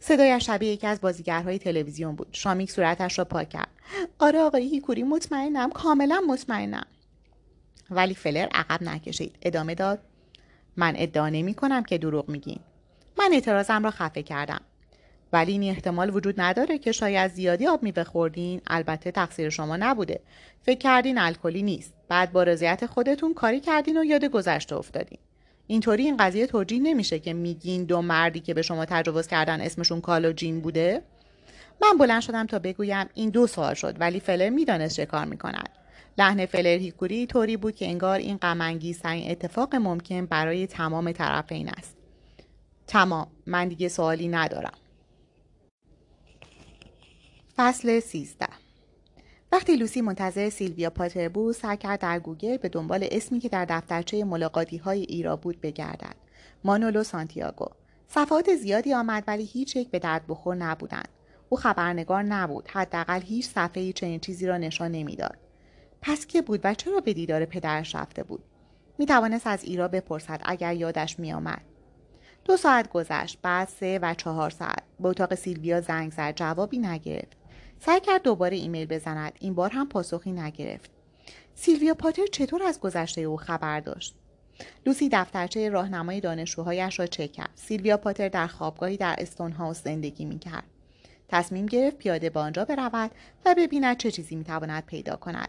[SPEAKER 1] صدایش شبیه یکی از بازیگرهای تلویزیون بود. شامیک صورتش را پاک کرد. آره آقای هیکوری مطمئنم کاملا مطمئنم. ولی فلر عقب نکشید. ادامه داد من ادعا نمی کنم که دروغ میگین. من اعتراضم را خفه کردم. ولی این احتمال وجود نداره که شاید زیادی آب میوه خوردین البته تقصیر شما نبوده. فکر کردین الکلی نیست. بعد با رضایت خودتون کاری کردین و یاد گذشته افتادین. اینطوری این قضیه توجیه نمیشه که میگین دو مردی که به شما تجاوز کردن اسمشون کال و جیم بوده. من بلند شدم تا بگویم این دو سوال شد ولی فلر می‌دانست چه کار می‌کند. لحن فلر هیکوری طوری بود که انگار این غم‌انگیزترین اتفاق ممکن برای تمام طرفین است. تمام. من دیگه سوالی ندارم. فصل 13 وقتی لوسی منتظر سیلویا پاتر بود سعی کرد در گوگل به دنبال اسمی که در دفترچه ملاقاتی های ایرا بود بگردد. مانولو سانتیاگو. صفحات زیادی آمد ولی هیچ یک به درد بخور نبودند. او خبرنگار نبود حداقل هیچ صفحه چنین چیزی را نشان نمی‌داد. پس که بود و چرا به دیدار پدرش رفته بود؟ می توانست از ایرا بپرسد اگر یادش می آمد. دو ساعت گذشت بعد سه و چهار ساعت. به اتاق سیلویا زنگ زد جوابی نگرفت. سعی کرد دوباره ایمیل بزند. این بار هم پاسخی نگرفت. سیلویا پاتر چطور از گذشته او خبر داشت؟ لوسی دفترچه راهنمای دانشجوهایش را چک کرد. سیلویا پاتر در خوابگاهی در استون هاوس زندگی می‌کرد. تصمیم گرفت پیاده به آنجا برود و ببیند چه چیزی می‌تواند پیدا کند.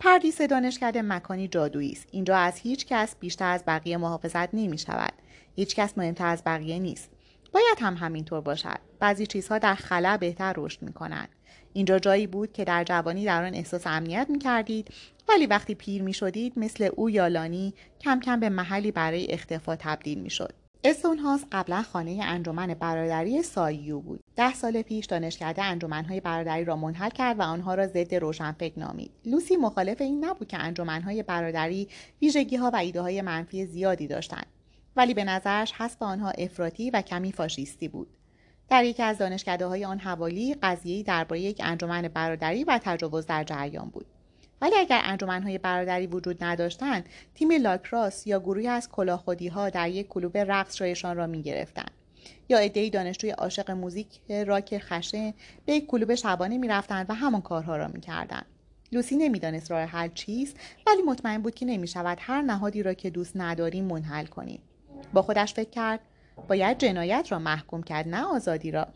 [SPEAKER 1] پردیس دانشکده مکانی جادویی است. اینجا از هیچ کس بیشتر از بقیه محافظت نمی شود هیچ کس مهمتر از بقیه نیست. باید هم همینطور باشد. بعضی چیزها در خلا بهتر رشد می کنند اینجا جایی بود که در جوانی در آن احساس امنیت می کردید ولی وقتی پیر می شدید مثل او یا لانی کم کم به محلی برای اختفا تبدیل می شد. استونهاس قبلا خانه انجمن برادری ساییو بود. ده سال پیش دانشکده انجمنهای برادری را منحل کرد و آنها را ضد روشنفکر نامید. لوسی مخالف این نبود که انجمنهای برادری ویژگی ها و ایده های منفی زیادی داشتند. ولی به نظرش حسب آنها افراطی و کمی فاشیستی بود. در یکی از دانشکده های آن حوالی قضیه‌ای درباره یک انجمن برادری و تجاوز در جریان بود ولی اگر انجمنهای برادری وجود نداشتند تیم لاکراس یا گروهی از کلاخودی ها در یک کلوب رقص شایشان را می گرفتند یا عدهای دانشجوی عاشق موزیک راک خشه به یک کلوب شبانه می رفتند و همان کارها را می کردند. لوسی نمی‌دانست راه حل چیست ولی مطمئن بود که نمی شود هر نهادی را که دوست نداریم منحل کنیم با خودش فکر کرد باید جنایت را محکوم کرد نه آزادی را.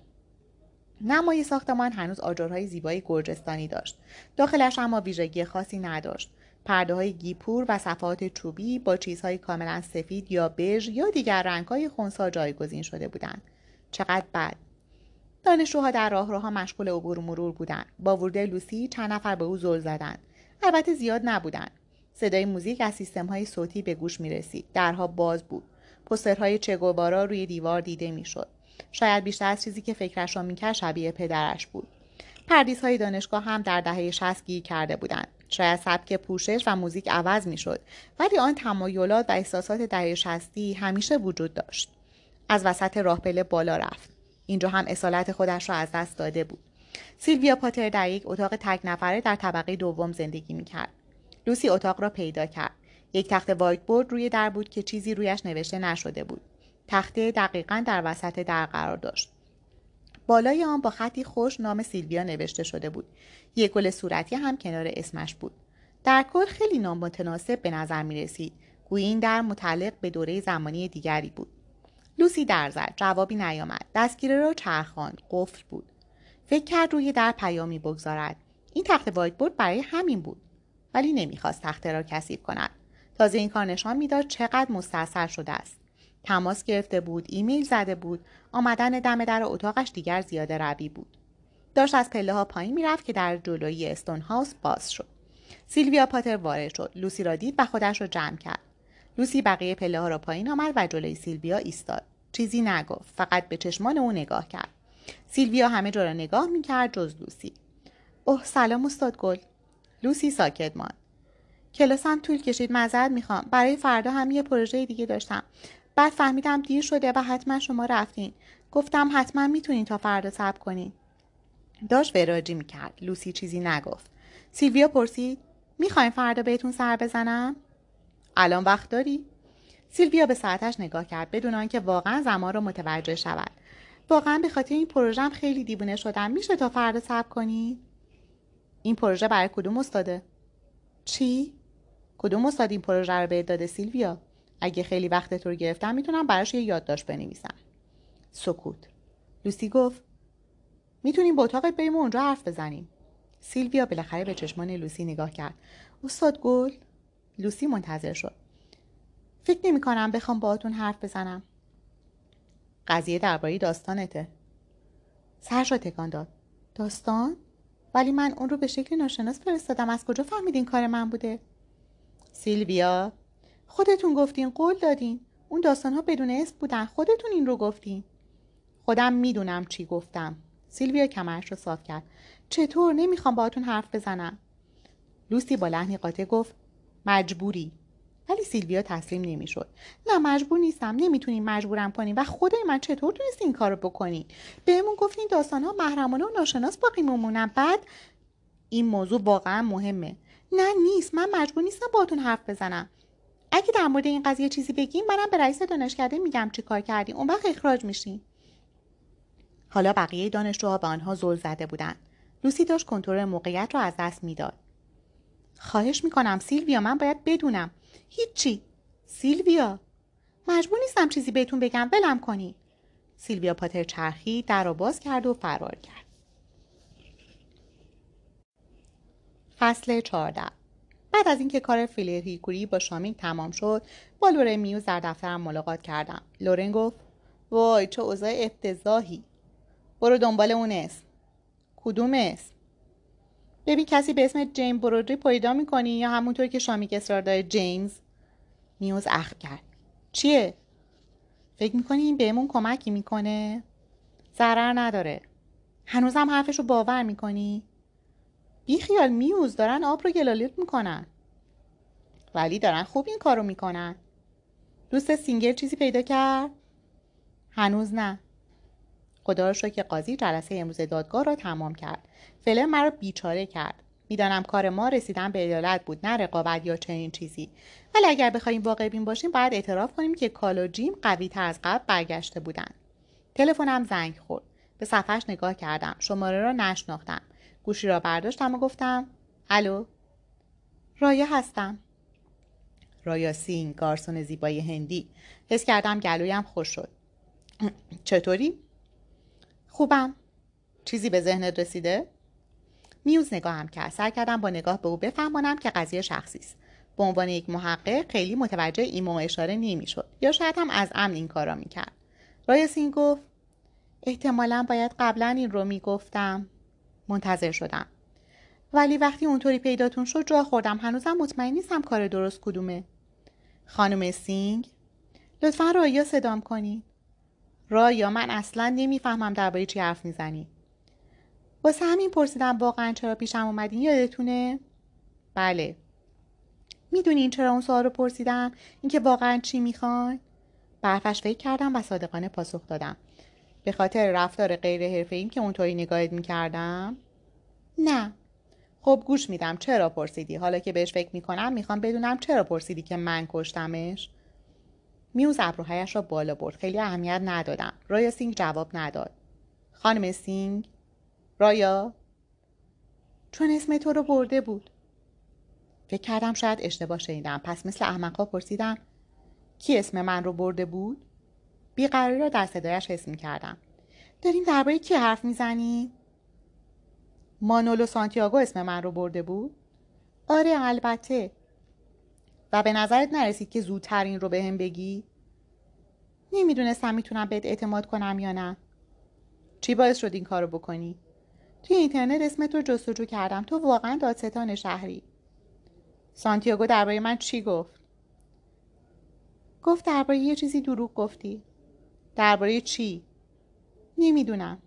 [SPEAKER 1] نمای ساختمان هنوز آجرهای زیبای گرجستانی داشت. داخلش اما ویژگی خاصی نداشت. پرده های گیپور و صفحات چوبی با چیزهای کاملا سفید یا بژ یا دیگر رنگهای خونسا جایگزین شده بودند. چقدر بد! دانشجوها در راهروها مشغول عبور و مرور بودند. با ورود لوسی چند نفر به او زل زدند. البته زیاد نبودند. صدای موزیک از سیستمهای صوتی به گوش می رسید درها باز بود. پسترهای چگوبارا روی دیوار دیده می‌شد. شاید بیشتر از چیزی که فکرش را می‌کرد شبیه پدرش بود. پردیس های دانشگاه هم در دهه 60 گیر کرده بودند. شاید سبک پوشش و موزیک عوض می‌شد ولی آن تمایلات و احساسات دهه شستی همیشه وجود داشت. از وسط راه پله بالا رفت. اینجا هم اصالت خودش را از دست داده بود. سیلویا پاتر در یک اتاق تک نفره در طبقه دوم زندگی می‌کرد. لوسی اتاق را پیدا کرد. یک تخت وایت بورد روی در بود که چیزی رویش نوشته نشده بود. تخته دقیقا در وسط در قرار داشت. بالای آن با خطی خوش نام سیلویا نوشته شده بود. یک گل صورتی هم کنار اسمش بود. در کل خیلی نامتناسب به نظر می رسید. گویی این در متعلق به دوره زمانی دیگری بود. لوسی در زد. جوابی نیامد. دستگیره را چرخاند. قفل بود. فکر کرد روی در پیامی بگذارد. این تخته وایت بورد برای همین بود. ولی نمی‌خواست تخته را کثیف کند. تازه این کار نشان می‌داد چقدر مستاصل شده است. تماس گرفته بود ایمیل زده بود آمدن دم در اتاقش دیگر زیاده روی بود. داشت از پله ها پایین می‌رفت که در جلوی استون هاوس باز شد. سیلویا پاتر وارد شد. لوسی را دید و خودش را جمع کرد. لوسی بقیه پله ها را پایین آمد و جلوی سیلویا ایستاد. چیزی نگفت فقط به چشمان او نگاه کرد. سیلویا همه جا را نگاه می‌کرد جز لوسی. اوه سلام استاد گل. لوسی ساکت ماند. کلاسم طول کشید معذرت می‌خوام. برای فردا هم یه پروژه دیگه داشتم. بعد فهمیدم دیر شده و حتما شما رفتین. گفتم حتما می‌تونین تا فردا صبر کنین. داشت وراجی می‌کرد. لوسی چیزی نگفت. سیلویا پرسید می‌خواین فردا بهتون سر بزنم؟ الان وقت داری؟ سیلویا به ساعتش نگاه کرد بدون آنکه واقعا زمان را متوجه شود. واقعا به خاطر این پروژم خیلی دیوونه شدم. میشه تا فردا صبر کنی؟ این پروژه برای کدوم استاده؟ چی؟ کدوم استاد این پروژه رو به داده سیلویا؟ اگه خیلی وقت تو رو گرفتم می‌تونم براش یه یادداشت بنویسم. سکوت. لوسی گفت می‌تونیم به اتاقت بریم و اونجا حرف بزنیم. سیلویا بالاخره به چشمان لوسی نگاه کرد. استاد گل؟ لوسی منتظر شد. فکر نمی کنم بخوام باهاتون حرف بزنم. قضیه درباره داستانته. سرش را تکان داد. داستان؟ ولی من اون رو به شکل ناشناس فرستادم. از کجا فهمیدین کار من بوده؟ سیلویا خودتون گفتین قول دادین. اون داستان ها بدون اسم بودن. خودتون این رو گفتین. خودم می‌دونم چی گفتم. سیلویا کمرش رو صاف کرد. چطور؟ نمی‌خوام باهاتون حرف بزنم. لوسی با لحنی قاطع گفت مجبوری. ولی سیلویا تسلیم نمی‌شد. نه مجبور نیستم. نمی‌تونیم مجبورم کنیم. و خدای من چطور تونستی این کارو بکنین؟ بهمون گفتین داستان ها محرمانه و ناشناس باقی میمونن. بعد این موضوع واقعا مهمه. نه نیست من مجبور نیستم باهاتون حرف بزنم. اگه در مورد این قضیه چیزی بگیم منم به رئیس دانشکده میگم چی کار کردیم اون وقت اخراج میشین. حالا بقیه دانشجوها به آنها زل زده بودند لوسی داشت کنترل موقعیت را از دست می‌داد. خواهش می‌کنم سیلویا من باید بدونم. هیچی. سیلویا. مجبور نیستم چیزی بهتون بگم. ولم کنی. سیلویا پاتر چرخی در را باز کرد و فرار کرد. فصل 14 بعد از اینکه کار فیلر هیکوری با شامینگ تمام شد با لورن میوز در دفترم ملاقات کردم. لورن گفت وای چه اوضاع افتضاحی. برو دنبال اون اسم کدوم اسم ببین کسی به اسم جیم برودری پیدا می‌کنی یا همونطور که شامیک اصرار داره جیمز؟ میوز اخ کرد. چیه؟ فکر می‌کنی این بهمون کمکی می‌کنه؟ ضرر نداره. هنوزم حرفشو باور می‌کنی؟ بیخیال میوز دارن آب رو گلالیت می‌کنن. ولی دارن خوب این کارو می‌کنن. دوست سینگر چیزی پیدا کرد؟ هنوز نه. خدا رو که قاضی جلسه امروز دادگاه را تمام کرد. فعلا مرا بیچاره کرد. می‌دانم کار ما رسیدن به عدالت بود نه رقابت یا چنین چیزی. ولی اگر بخوایم واقع بین باشیم باید اعتراف کنیم که کال و جیم قوی تر از قبل برگشته بودند تلفنم زنگ خورد. به صفحش نگاه کردم. شماره را نشناختم. گوشی را برداشتم و گفتم الو رایا هستم. رایا سینگ گارسون زیبای هندی. حس کردم گلویم خشک شد. <clears throat> چطوری؟ خوبم. چیزی به ذهنت رسیده؟ میوز نگاهم کرد. سعی کردم با نگاه به او بفهمانم که قضیه شخصی است. به عنوان یک محقق خیلی متوجه ایما و اشاره نمی‌شد. یا شاید هم از امن این کارا می‌کرد. رایا سینگ گفت احتمالا باید قبلا این رو می‌گفتم. منتظر شدم. ولی وقتی اونطوری پیداتون شد جا خوردم. هنوزم مطمئن نیستم کار درست کدومه. خانم سینگ لطفا رایا صدام کنی رایا من اصلا نمی‌فهمم درباره چی حرف می‌زنی. واسه همین پرسیدم واقعا چرا پیشم اومدین؟ یادتونه؟ بله. می‌دونین چرا اون سوال رو پرسیدم؟ اینکه واقعا چی می‌خواین؟ برفش فکر کردم و صادقانه پاسخ دادم. به خاطر رفتار غیر حرفه‌ای که اونطوری نگاهت می‌کردم؟ نه. خب گوش میدم. چرا پرسیدی؟ حالا که بهش فکر می‌کنم می‌خوام بدونم چرا پرسیدی که من کشتمش؟ میوز ابروهایش را بالا برد. خیلی اهمیت ندادم. رایا سینگ جواب نداد. خانم سینگ؟ رایا چون اسم تو رو برده بود. فکر کردم شاید اشتباه شنیدم. پس مثل احمقا پرسیدم کی اسم من رو برده بود؟ بیقراری را در صدایش حس کردم داریم درباره کی حرف می‌زنی؟ مانولو سانتیاگو اسم من رو برده بود. آره البته. و به نظرت نرسید که زودتر این رو به هم بگی؟ نمی‌دونستم می‌تونم بهت اعتماد کنم یا نه. چی باعث شد این کارو بکنی؟ توی اینترنت اسمت رو جستجو کردم. تو واقعا دادستان شهری. سانتیاگو درباره من چی گفت؟ گفت درباره یه چیزی دروغ گفتی. درباره چی؟ نمی‌دونم.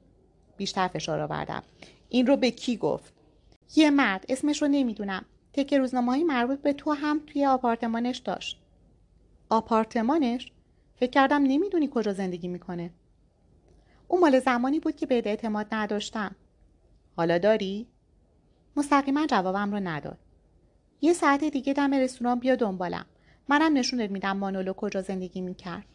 [SPEAKER 1] بیشتر فشار آوردم. این رو به کی گفت؟ یه مرد. اسمش رو نمی‌دونم. تک روزنامه مربوط به تو هم توی آپارتمانش داشت. آپارتمانش؟ فکر کردم نمی‌دونی کجا زندگی می‌کنه. اون مال زمانی بود که به اعتماد نداشتم. حالا داری؟ مستقیما جوابم رو نداد. یه ساعت دیگه دم رستوران بیا دنبالم. منم نشونت میدم مانولو کجا زندگی می‌کرد.